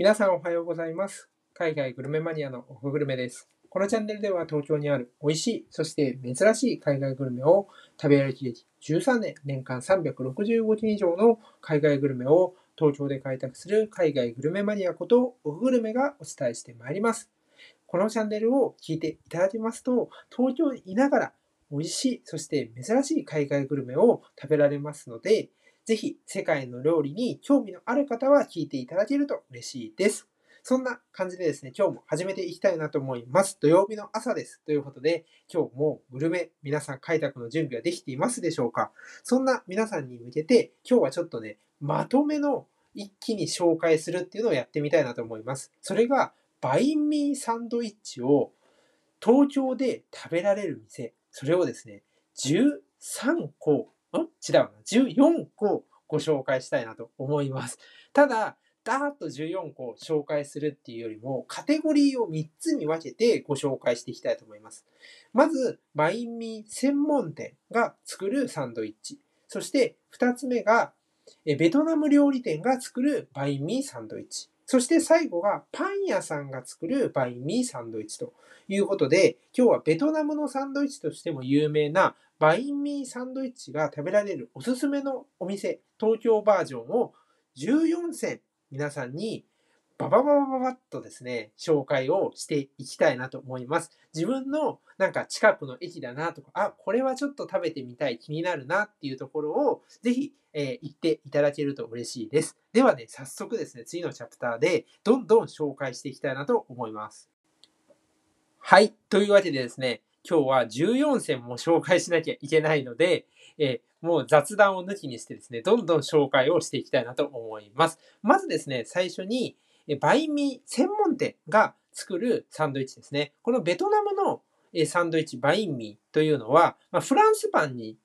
皆さんおはようございます。海外グルメマニアのオフグルメです。このチャンネルでは東京にある美味しい、そして珍しい海外グルメを食べ歩き歴13年、年間365日以上の海外グルメを東京で開拓する海外グルメマニアことオフグルメがお伝えしてまいります。このチャンネルを聞いていただきますと、東京にいながら美味しい、そして珍しい海外グルメを食べられますので、ぜひ世界の料理に興味のある方は聞いていただけると嬉しいです。そんな感じでですね、今日も始めていきたいなと思います。土曜日の朝です。ということで、今日もグルメ、皆さん開拓の準備はできていますでしょうかそんな皆さんに向けて、今日はちょっとね、まとめの一気に紹介するっていうのをやってみたいなと思います。それが、バインミーサンドイッチを東京で食べられる店、それをですね、13個、ん違うな、14個ご紹介したいなと思います。ただ、ダーッと14個紹介するっていうよりも、カテゴリーを3つに分けてご紹介していきたいと思います。まず、バインミー専門店が作るサンドイッチ。そして、2つ目が、ベトナム料理店が作るバインミーサンドイッチ。そして最後がパン屋さんが作るバインミーサンドイッチということで、今日はベトナムのサンドイッチとしても有名なバインミーサンドイッチが食べられるおすすめのお店、東京バージョンを14選皆さんにババババババッとですね、紹介をしていきたいなと思います。自分のなんか近くの駅だなとか、あ、これはちょっと食べてみたい、気になるなっていうところをぜひ、えー言っていただけると嬉しいです。ではね、早速ですね、次のチャプターでどんどん紹介していきたいなと思います。はい。というわけでですね、今日は14選も紹介しなきゃいけないので、えーもう雑談を抜きにしてですね、どんどん紹介をしていきたいなと思います。まずですね、最初に、バインミー専門店が作るサンドイッチですね。このベトナムのサンドイッチバインミーというのは、まあ、フランスパンに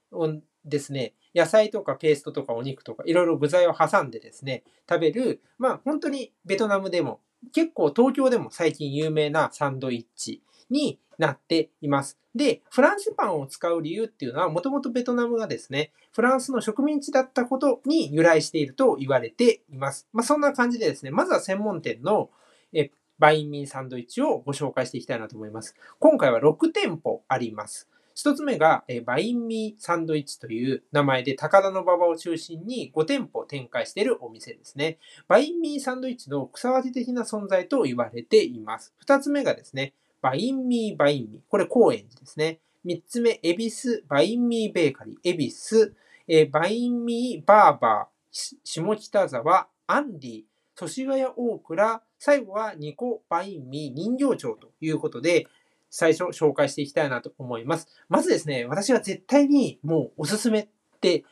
ですね、野菜とかペーストとかお肉とかいろいろ具材を挟んでですね、食べる、まあ本当にベトナムでも結構東京でも最近有名なサンドイッチになっています。で、フランスパンを使う理由っていうのは、もともとベトナムがですね、フランスの植民地だったことに由来していると言われています。まあ、そんな感じでですね、まずは専門店のえバインミーサンドイッチをご紹介していきたいなと思います。今回は6店舗あります。一つ目が、えバインミーサンドイッチという名前で高田の馬場を中心に5店舗展開しているお店ですね。バインミーサンドイッチの草分け的な存在と言われています。二つ目がですね、バインミーバインミー。これ高円寺ですね。三つ目、エビスバインミーベーカリー。エビス、えーバインミーバーバー。下北沢、アンディ、祖師ヶ谷大倉、最後はニコバインミー人形町ということで、最初紹介していきたいなと思います。まずですね、私は絶対にもうおすすめって、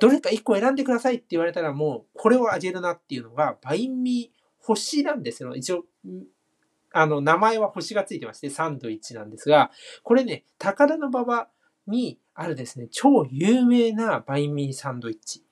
どれか1個選んでくださいって言われたらもうこれをあげるなっていうのが、バインミー星なんですよ。一応、あの、名前は星がついてまして、サンドイッチなんですが、これね、高田馬場にあるですね、超有名なバインミーサンドイッチ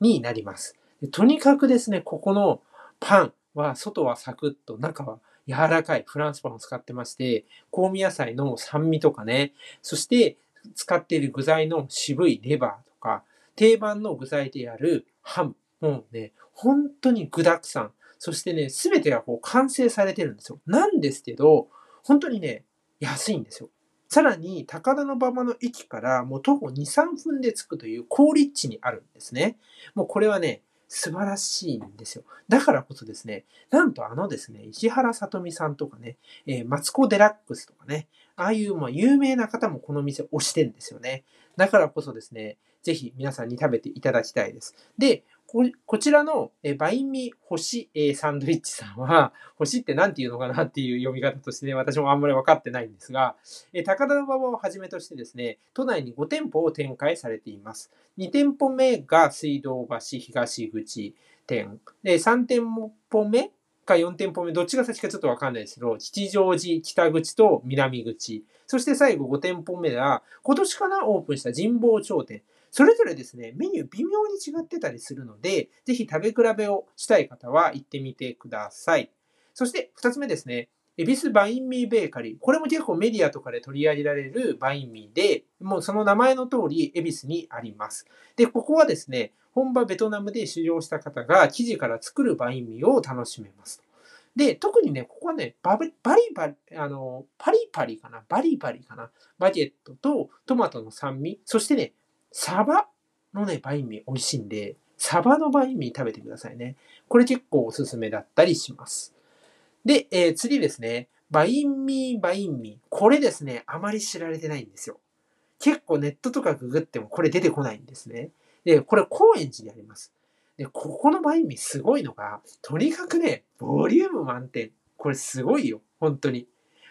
になります。とにかくですね、ここのパンは外はサクッと、中は柔らかいフランスパンを使ってまして、香味野菜の酸味とかね、そして使っている具材の渋いレバーとか、定番の具材であるハム。もうね、本当に具沢山。そしてね、すべてがこう完成されてるんですよ。なんですけど、本当にね、安いんですよ。さらに、高田馬場の駅からもう徒歩2、3分で着くという高立地にあるんですね。もうこれはね、素晴らしいんですよ。だからこそですね、なんとあのですね、石原さとみさんとかね、えーマツコ・デラックスとかね、ああいうまあ有名な方もこの店推してるんですよね。だからこそですね、ぜひ皆さんに食べていただきたいです。で、ここちらのえバインミー星えサンドイッチさんは、星って何て言うのかなっていう読み方としてね、私もあんまり分かってないんですが、え高田馬場をはじめとしてですね、都内に5店舗を展開されています。2店舗目が水道橋東口店。で、3店舗目か4店舗目、どっちが先かちょっとわかんないですけど、吉祥寺北口と南口。そして最後5店舗目は、今年かなオープンした神保町店。それぞれですね、メニュー微妙に違ってたりするので、ぜひ食べ比べをしたい方は行ってみてください。そして2つ目ですね、エビスバインミーベーカリー。これも結構メディアとかで取り上げられるバインミーで、もうその名前の通り、エビスにあります。で、ここはですね、本場ベトナムで修行した方が生地から作るバインミーを楽しめます。で、特にね、ここはね、バリバリバリ、あの、パリパリかなバリバリかなバゲットとトマトの酸味、そしてね、サバのね、バインミー美味しいんで、サバのバインミー食べてくださいね。これ結構おすすめだったりします。で、えー、次ですね。バインミー、バインミー。これですね、あまり知られてないんですよ。結構ネットとかググってもこれ出てこないんですね。で、これ高円寺にあります。で、ここのバインミーすごいのが、とにかくね、ボリューム満点。これすごいよ。本当に。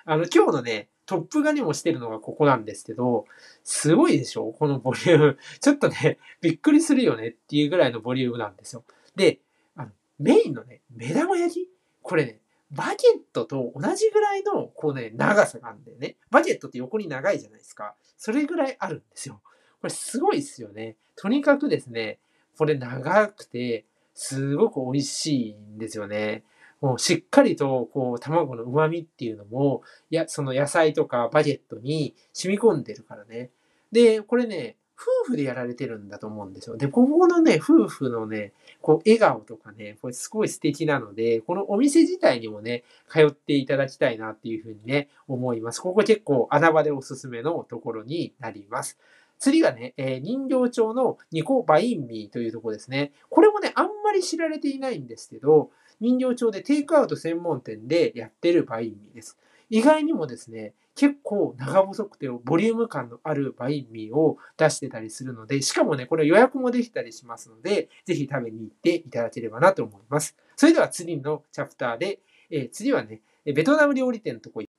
あの、今日のね、トップガニもしてるのがここなんですけど、すごいでしょ？このボリューム。ちょっとね、びっくりするよねっていうぐらいのボリュームなんですよ。で、あの、メインのね、目玉焼き？これね、バゲットと同じぐらいの、こうね、長さがあるんだよね。バゲットって横に長いじゃないですか。それぐらいあるんですよ。これすごいですよね。とにかくですね、これ長くて、すごく美味しいんですよね。もうしっかりと、こう、卵の旨味っていうのも、や、その野菜とかバゲットに染み込んでるからね。で、これね、夫婦でやられてるんだと思うんですよ。で、ここのね、夫婦のね、こう、笑顔とかね、これすごい素敵なので、このお店自体にもね、通っていただきたいなっていうふうにね、思います。ここ結構穴場でおすすめのところになります。次がね、えー、人形町のニコバインミーというところですね。これもね、あんまり知られていないんですけど、人形町でテイクアウト専門店でやってるバインミーです。意外にもですね、結構長細くてボリューム感のあるバインミーを出してたりするので、しかもね、これ予約もできたりしますので、ぜひ食べに行っていただければなと思います。それでは次のチャプターで、えー、次はね、ベトナム料理店のとこ行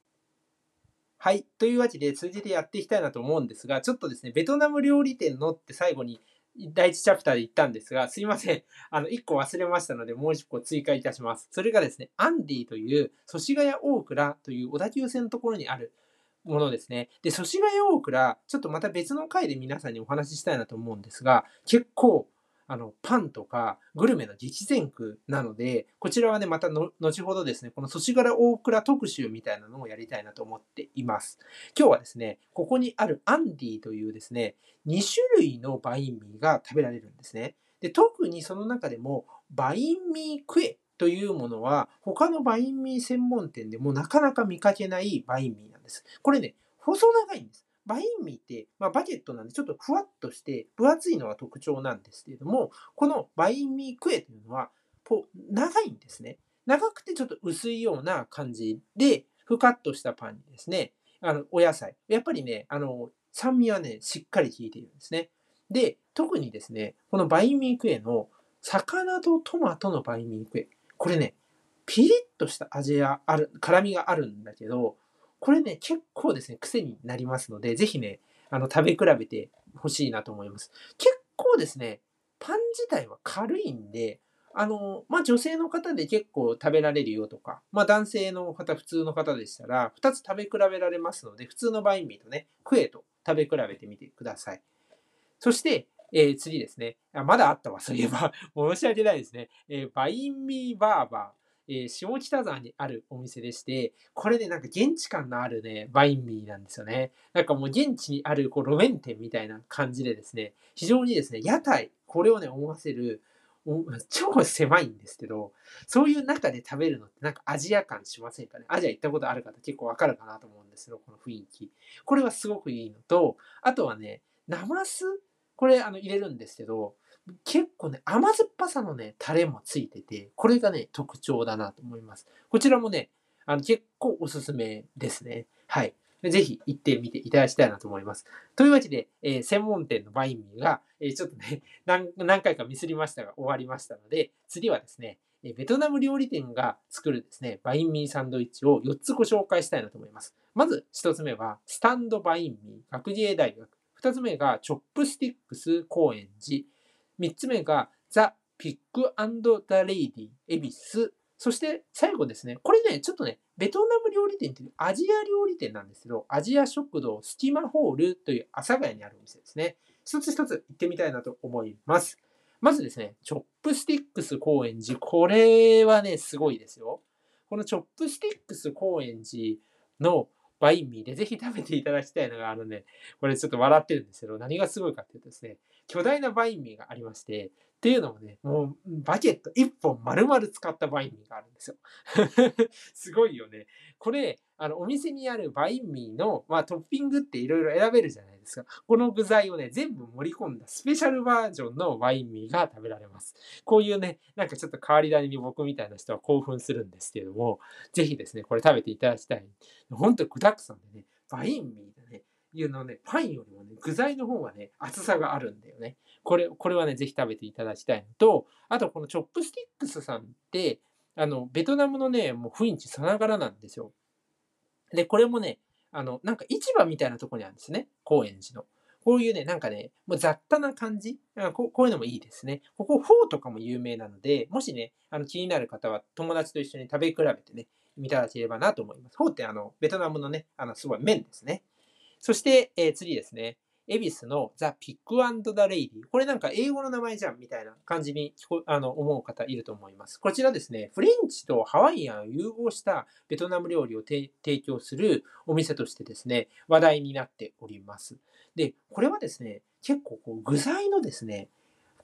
はい。というわけで、続けてやっていきたいなと思うんですが、ちょっとですね、ベトナム料理店のって最後に第1チャプターで言ったんですが、すいません。あの、1個忘れましたので、もう1個追加いたします。それがですね、アンディという、祖師ヶ谷大倉という小田急線のところにあるものですね。で、祖師ヶ谷大倉、ちょっとまた別の回で皆さんにお話ししたいなと思うんですが、結構、あの、パンとかグルメの激戦区なので、こちらはね、またの後ほどですね、この祖師ヶ谷大倉特集みたいなのをやりたいなと思っています。今日はですね、ここにあるアンディというですね、2種類のバインミーが食べられるんですね。で、特にその中でも、バインミークエというものは、他のバインミー専門店でもなかなか見かけないバインミーなんです。これね、細長いんです。バインミーって、まあ、バゲットなんでちょっとふわっとして分厚いのが特徴なんですけれども、このバインミークエというのは、こう、長いんですね。長くてちょっと薄いような感じで、ふかっとしたパンにですね、あの、お野菜。やっぱりね、あの、酸味はね、しっかり効いているんですね。で、特にですね、このバインミークエの魚とトマトのバインミークエ。これね、ピリッとした味がある、辛みがあるんだけど、これね、結構ですね、癖になりますので、ぜひね、あの、食べ比べてほしいなと思います。結構ですね、パン自体は軽いんで、あの、まあ、女性の方で結構食べられるよとか、まあ、男性の方、普通の方でしたら、2つ食べ比べられますので、普通のバインミーとね、クエと食べ比べてみてください。そして、えー、次ですねあ。まだあったわ、そういえば。申し訳ないですね。えー、バインミーバーバー。えー、下北沢にあるお店でして、これね、なんか現地感のあるね、バインミーなんですよね。なんかもう現地にあるこう路面店みたいな感じでですね、非常にですね、屋台、これをね、思わせる、超狭いんですけど、そういう中で食べるのってなんかアジア感しませんかね？アジア行ったことある方結構わかるかなと思うんですよ、この雰囲気。これはすごくいいのと、あとはね、ナマスこれあの入れるんですけど、結構ね、甘酸っぱさのね、タレもついてて、これがね、特徴だなと思います。こちらもね、あの結構おすすめですね。はい。ぜひ行ってみていただきたいなと思います。というわけで、えー、専門店のバインミーが、えー、ちょっとね何、何回かミスりましたが終わりましたので、次はですね、えベトナム料理店が作るですね、バインミーサンドイッチを4つご紹介したいなと思います。まず1つ目は、スタンドバインミー学芸大学。2つ目が、チョップスティックス高円寺。3つ目が、ザ・ピッグザ・レイディ、恵比寿。そして最後ですね、これね、ちょっとね、ベトナム料理店っていうアジア料理店なんですけど、アジア食堂スキマホールという阿佐ヶ谷にあるお店ですね。一つ一つ行ってみたいなと思います。まずですね、チョップスティックス高円寺。これはね、すごいですよ。このチョップスティックス高円寺のバインミーでぜひ食べていただきたいのが、あのね、これちょっと笑ってるんですけど、何がすごいかっていうとですね、巨大なバインミーがありまして、っていうのもね、もうバケット1本丸々使ったバインミーがあるんですよ。すごいよね。これ、あの、お店にあるバインミーの、まあ、トッピングっていろいろ選べるじゃないですか。この具材をね、全部盛り込んだスペシャルバージョンのバインミーが食べられます。こういうね、なんかちょっと変わり種に僕みたいな人は興奮するんですけども、ぜひですね、これ食べていただきたい。ほんと具沢山でね、バインミー、いうのね、パンよりもね、具材の方がね、厚さがあるんだよね。これ、これはね、ぜひ食べていただきたいのと、あとこのチョップスティックスさんって、あの、ベトナムのね、もう雰囲気さながらなんですよ。で、これもね、あの、なんか市場みたいなとこにあるんですね。高円寺の。こういうね、なんかね、もう雑多な感じここういうのもいいですね。ここ、フォーとかも有名なので、もしね、あの気になる方は友達と一緒に食べ比べてね、いただければなと思います。フォーってあの、ベトナムのね、あの、すごい麺ですね。そして、えー、次ですね。恵比寿のザ・ピッグアンド・ザ・レイディ。これなんか英語の名前じゃんみたいな感じにあの思う方いると思います。こちらですね、フレンチとハワイアンを融合したベトナム料理を提供するお店としてですね、話題になっております。で、これはですね、結構こう具材のですね、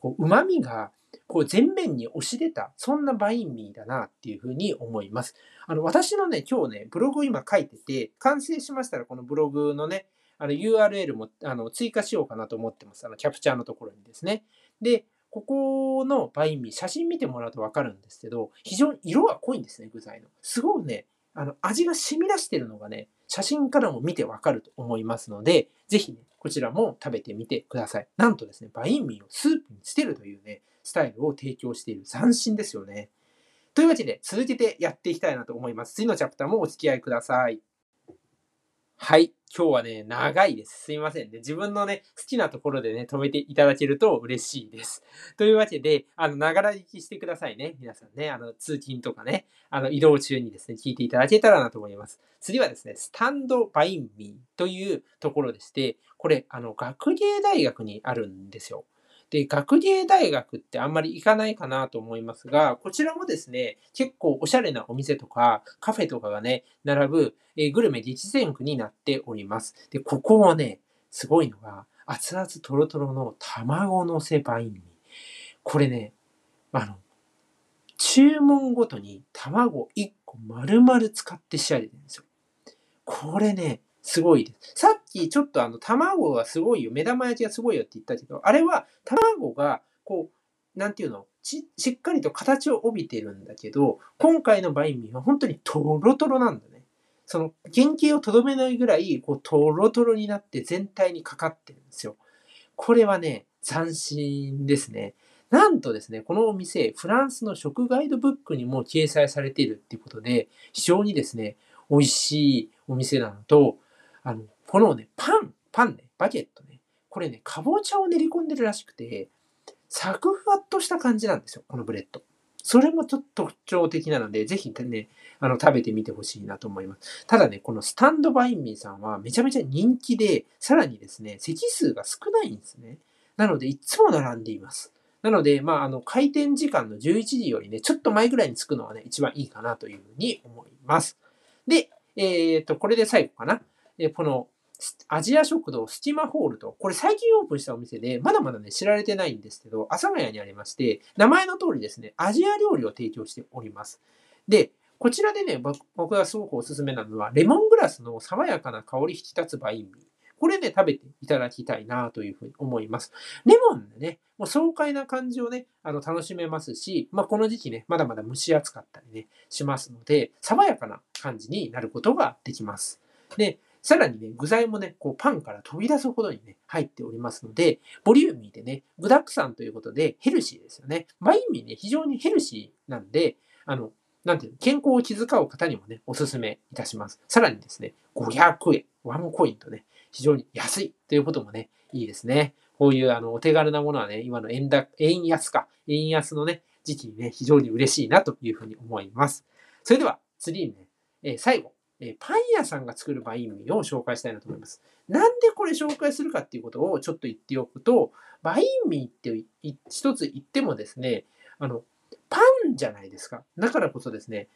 こう旨味がこう全面に押し出た、そんなバインミーだなっていうふうに思います。あの、私のね、今日ね、ブログ今書いてて、完成しましたらこのブログのね、あの URL もあの追加しようかなと思ってます。あのキャプチャーのところにですね。で、ここのバインミー、写真見てもらうとわかるんですけど、非常に色が濃いんですね、具材の。すごいね、あの味が染み出してるのがね、写真からも見てわかると思いますので、ぜひね、こちらも食べてみてください。なんとですね、バインミーをスープに捨てるというね、スタイルを提供している斬新ですよね。というわけで、続けてやっていきたいなと思います。次のチャプターもお付き合いください。はい。今日はね、長いです。すいませんね。自分のね、好きなところでね、止めていただけると嬉しいです。というわけで、あの、ながら聞きしてくださいね。皆さんね、あの、通勤とかね、あの、移動中にですね、聞いていただけたらなと思います。次はですね、スタンドバインミーというところでして、これ、あの、学芸大学にあるんですよ。で、学芸大学ってあんまり行かないかなと思いますが、こちらもですね、結構おしゃれなお店とかカフェとかがね、並ぶ、えグルメ激戦区になっております。で、ここはね、すごいのが、熱々とろとろの卵のせバインミー。これね、あの、注文ごとに卵1個丸々使って仕上げてるんですよ。これね、すごいです。さっきちょっとあの、卵がすごいよ、目玉焼きがすごいよって言ったけど、あれは卵が、こう、なんていうのしっかりと形を帯びてるんだけど、今回のバインミーは本当にトロトロなんだね。その原型をとどめないぐらい、こう、トロトロになって全体にかかってるんですよ。これはね、斬新ですね。なんとですね、このお店、フランスの食ガイドブックにも掲載されているっていうことで、非常にですね、美味しいお店なのと、あの、このね、パン、パンね、バゲットね、これね、かぼちゃを練り込んでるらしくて、サクふわっとした感じなんですよ、このブレッド。それもちょっと特徴的なので、ぜひね、あの、食べてみてほしいなと思います。ただね、このスタンドバインミーさんはめちゃめちゃ人気で、さらにですね、席数が少ないんですね。なので、いつも並んでいます。なので、まあ、あの、開店時間の11時よりね、ちょっと前ぐらいに着くのはね、一番いいかなというふうに思います。で、えっ、ー、と、これで最後かな。えこのアジア食堂スチマホールと、これ最近オープンしたお店で、まだまだね、知られてないんですけど、阿佐ヶ谷にありまして、名前の通りですね、アジア料理を提供しております。で、こちらでね、僕がすごくおすすめなのは、レモングラスの爽やかな香り引き立つバインミー。これね、食べていただきたいなというふうに思います。レモンでね、もう爽快な感じをね、あの、楽しめますし、まあ、この時期ね、まだまだ蒸し暑かったりね、しますので、爽やかな感じになることができます。で、さらにね、具材もね、こうパンから飛び出すほどにね、入っておりますので、ボリューミーでね、具沢山ということでヘルシーですよね。バインミーね、非常にヘルシーなんで、あの、なんていうの、健康を気遣う方にもね、おすすめいたします。さらにですね、500円、ワンコインとね、非常に安いということもね、いいですね。こういうあのお手軽なものはね、今の円高、円安か、円安のね、時期にね、非常に嬉しいなというふうに思います。それでは、次にね、えー、最後、えパン屋さんが作るバインミーを紹介したいなと思います。なんでこれ紹介するかっていうことをちょっと言っておくと、バインミーって一つ言ってもですね、あの、パンじゃないですか。だからこそですね、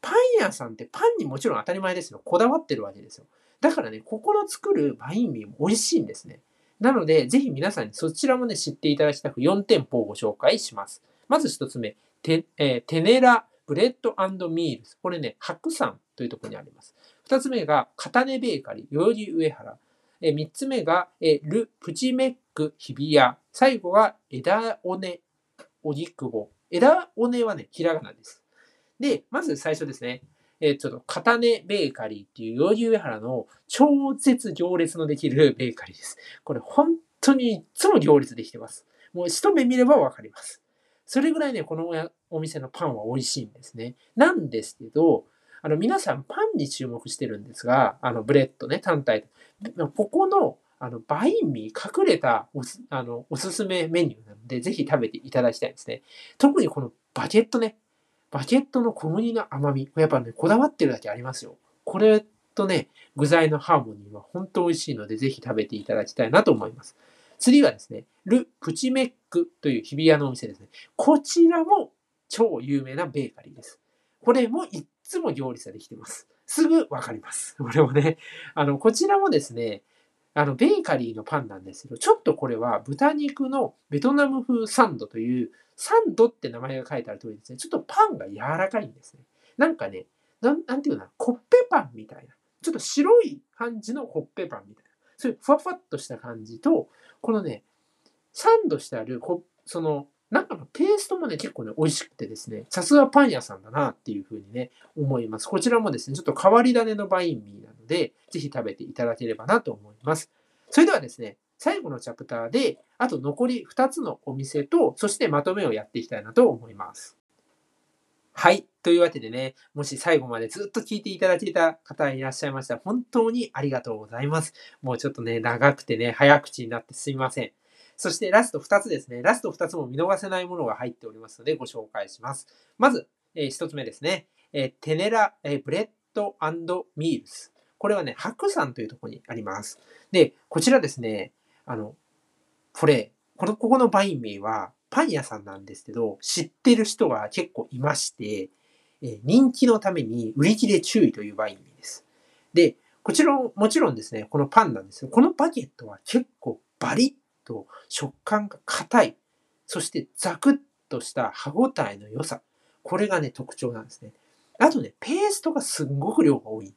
パン屋さんってパンにもちろん当たり前ですよ。こだわってるわけですよ。だからね、ここの作るバインミーも美味しいんですね。なので、ぜひ皆さんにそちらもね、知っていただきたく4店舗をご紹介します。まず1つ目、テ,、えー、テネラブレッドミールズ。これね、白山というところにあります。2つ目が、カタネベーカリー、代々木上原。え、3つ目が、ル・プチメック、日比谷。最後が、えだおね、荻窪。えだおねはね、ひらがなです。で、まず最初ですね。えー、ちょっと、カタネベーカリーっていう、代々木上原の超絶行列のできるベーカリーです。これ、本当にいつも行列できてます。もう一目見ればわかります。それぐらいね、このお店のパンは美味しいんですね。なんですけど、あの、皆さんパンに注目してるんですが、あの、ブレッドね、単体。ここの、あの、バインミー隠れたおす、あの、おすすめメニューなので、ぜひ食べていただきたいんですね。特にこのバゲットね。バゲットの小麦の甘み。やっぱね、こだわってるだけありますよ。これとね、具材のハーモニーは本当美味しいので、ぜひ食べていただきたいなと思います。次はですね、ル・プチメックという日比谷のお店ですね。こちらも超有名なベーカリーです。これもいつも行列ができてます。すぐわかります。これもね、あの、こちらもですね、あの、ベーカリーのパンなんですけど、ちょっとこれは豚肉のベトナム風サンドという、サンドって名前が書いてある通りですね、ちょっとパンが柔らかいんですね。なんかね、な、なんていうのコッペパンみたいな。ちょっと白い感じのコッペパンみたいな。そういうふわふわっとした感じと、このね、サンドしてある、その、中のペーストもね、結構ね、美味しくてですね、さすがパン屋さんだなっていうふうにね、思います。こちらもですね、ちょっと変わり種のバインミーなので、ぜひ食べていただければなと思います。それではですね、最後のチャプターで、あと残り2つのお店と、そしてまとめをやっていきたいなと思います。はい。というわけでね、もし最後までずっと聞いていただいていた方いらっしゃいましたら、本当にありがとうございます。もうちょっとね、長くてね、早口になってすみません。そしてラスト2つですね。ラスト2つも見逃せないものが入っておりますのでご紹介します。まず、えー、1つ目ですね。えー、テネラ、えー、ブレッドミールス。これはね、白山というところにあります。で、こちらですね、あの、これ、この、ここのバインミーはパン屋さんなんですけど、知ってる人が結構いまして、え人気のために売り切れ注意というバインミーです。で、こちらもちろんですね、このパンなんですよ。このバゲットは結構バリッと食感が硬い。そしてザクッとした歯ごたえの良さ。これがね、特徴なんですね。あとね、ペーストがすんごく量が多い。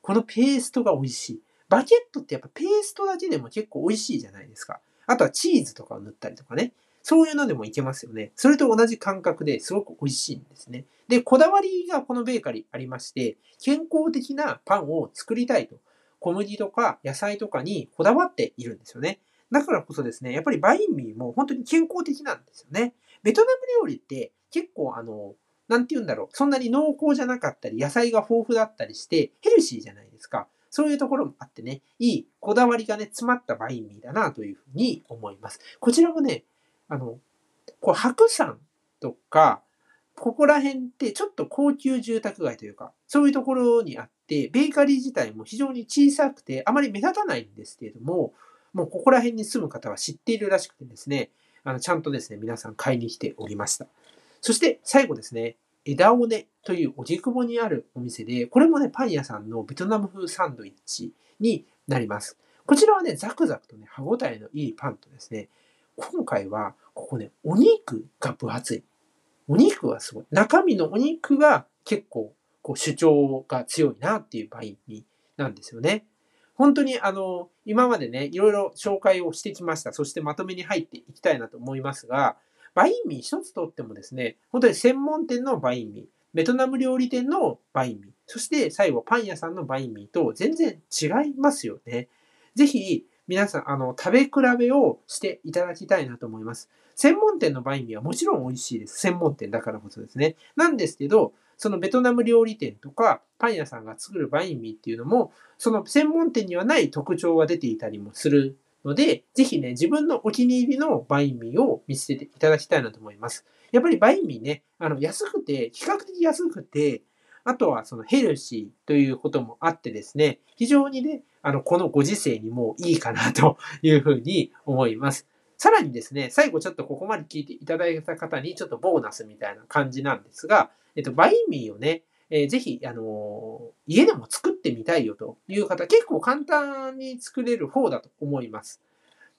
このペーストが美味しい。バケットってやっぱペーストだけでも結構美味しいじゃないですか。あとはチーズとかを塗ったりとかね。そういうのでもいけますよね。それと同じ感覚ですごく美味しいんですね。で、こだわりがこのベーカリーありまして、健康的なパンを作りたいと。小麦とか野菜とかにこだわっているんですよね。だからこそですね、やっぱりバインミーも本当に健康的なんですよね。ベトナム料理って結構あの、なんて言うんだろう、そんなに濃厚じゃなかったり、野菜が豊富だったりして、ヘルシーじゃないですか。そういうところもあってね、いいこだわりがね、詰まったバインミーだなというふうに思います。こちらもね、あの、こう白山とか、ここら辺ってちょっと高級住宅街というか、そういうところにあって、ベーカリー自体も非常に小さくて、あまり目立たないんですけれども、もうここら辺に住む方は知っているらしくてですね、あの、ちゃんとですね、皆さん買いに来ておりました。そして最後ですね、枝尾根というおじくぼにあるお店で、これもね、パン屋さんのベトナム風サンドイッチになります。こちらはね、ザクザクとね、歯ごたえのいいパンとですね、今回は、ここね、お肉が分厚い。お肉はすごい。中身のお肉が結構、こう主張が強いなっていうバインなんですよね。本当にあの、今までね、いろいろ紹介をしてきました。そしてまとめに入っていきたいなと思いますが、バインミー一つとってもですね、本当に専門店のバインミー、ベトナム料理店のバインミー、そして最後パン屋さんのバインミーと全然違いますよね。ぜひ皆さん、あの、食べ比べをしていただきたいなと思います。専門店のバインミーはもちろん美味しいです。専門店だからこそですね。なんですけど、そのベトナム料理店とかパン屋さんが作るバインミーっていうのも、その専門店にはない特徴が出ていたりもするので、ぜひね、自分のお気に入りのバインミーを見つけていただきたいなと思います。やっぱりバインミーね、あの、安くて、比較的安くて、あとはそのヘルシーということもあってですね、非常にね、あの、このご時世にもいいかなというふうに思います。さらにですね、最後ちょっとここまで聞いていただいた方にちょっとボーナスみたいな感じなんですが、えっと、バインミーをね、えー、ぜひ、あのー、家でも作ってみたいよという方、結構簡単に作れる方だと思います。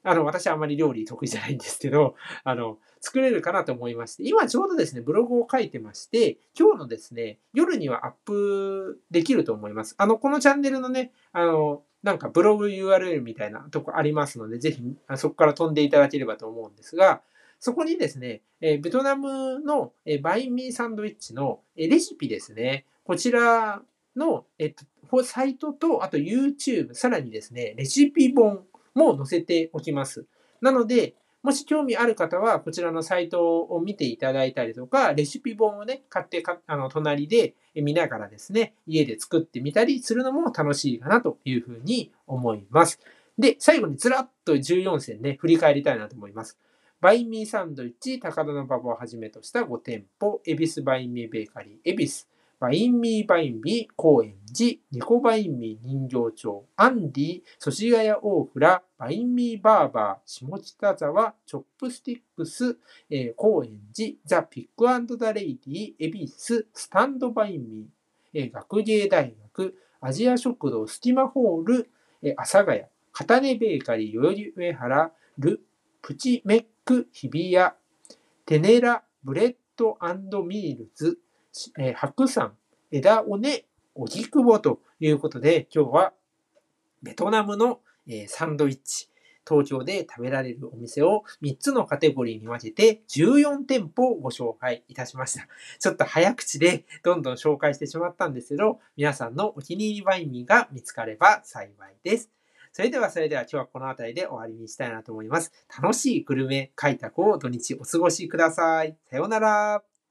あの、私はあまり料理得意じゃないんですけど、あの、作れるかなと思いまして、今ちょうどですね、ブログを書いてまして、今日のですね、夜にはアップできると思います。あの、このチャンネルのね、あの、なんかブログ URL みたいなとこありますので、ぜひそこから飛んでいただければと思うんですが、そこにですね、えベトナムの、えバインミーサンドイッチの、えレシピですね。こちらの、えっと、サイトと、あと YouTube、さらにですね、レシピ本も載せておきます。なので、もし興味ある方は、こちらのサイトを見ていただいたりとか、レシピ本をね、買ってか、あの、隣で見ながらですね、家で作ってみたりするのも楽しいかなというふうに思います。で、最後にずらっと14選ね、振り返りたいなと思います。バインミーサンドイッチ、高田馬場をはじめとした5店舗、恵比寿バインミーベーカリー、恵比寿、バインミーバインミー高円寺、ニコバインミー人形町、アンディ、祖師ヶ谷大蔵、バインミーバーバー、下北沢、チョップスティックス、えー、高円寺、ザ・ピッグアンドザ・レイディ、恵比寿、スタンドバインミー、えー、学芸大学、アジア食堂、スティマホール、えー、阿佐ヶ谷、カタネベーカリー、代々木上原、ル、プチメック、日比谷、テネラ、ブレッドミールズ、えー、白山、枝尾根、荻窪ということで、今日はベトナムの、えー、サンドイッチ、東京で食べられるお店を3つのカテゴリーに分けて14店舗をご紹介いたしました。ちょっと早口でどんどん紹介してしまったんですけど、皆さんのお気に入りバインミーが見つかれば幸いです。それではそれでは今日はこの辺りで終わりにしたいなと思います。楽しいグルメ開拓を土日お過ごしください。さようなら。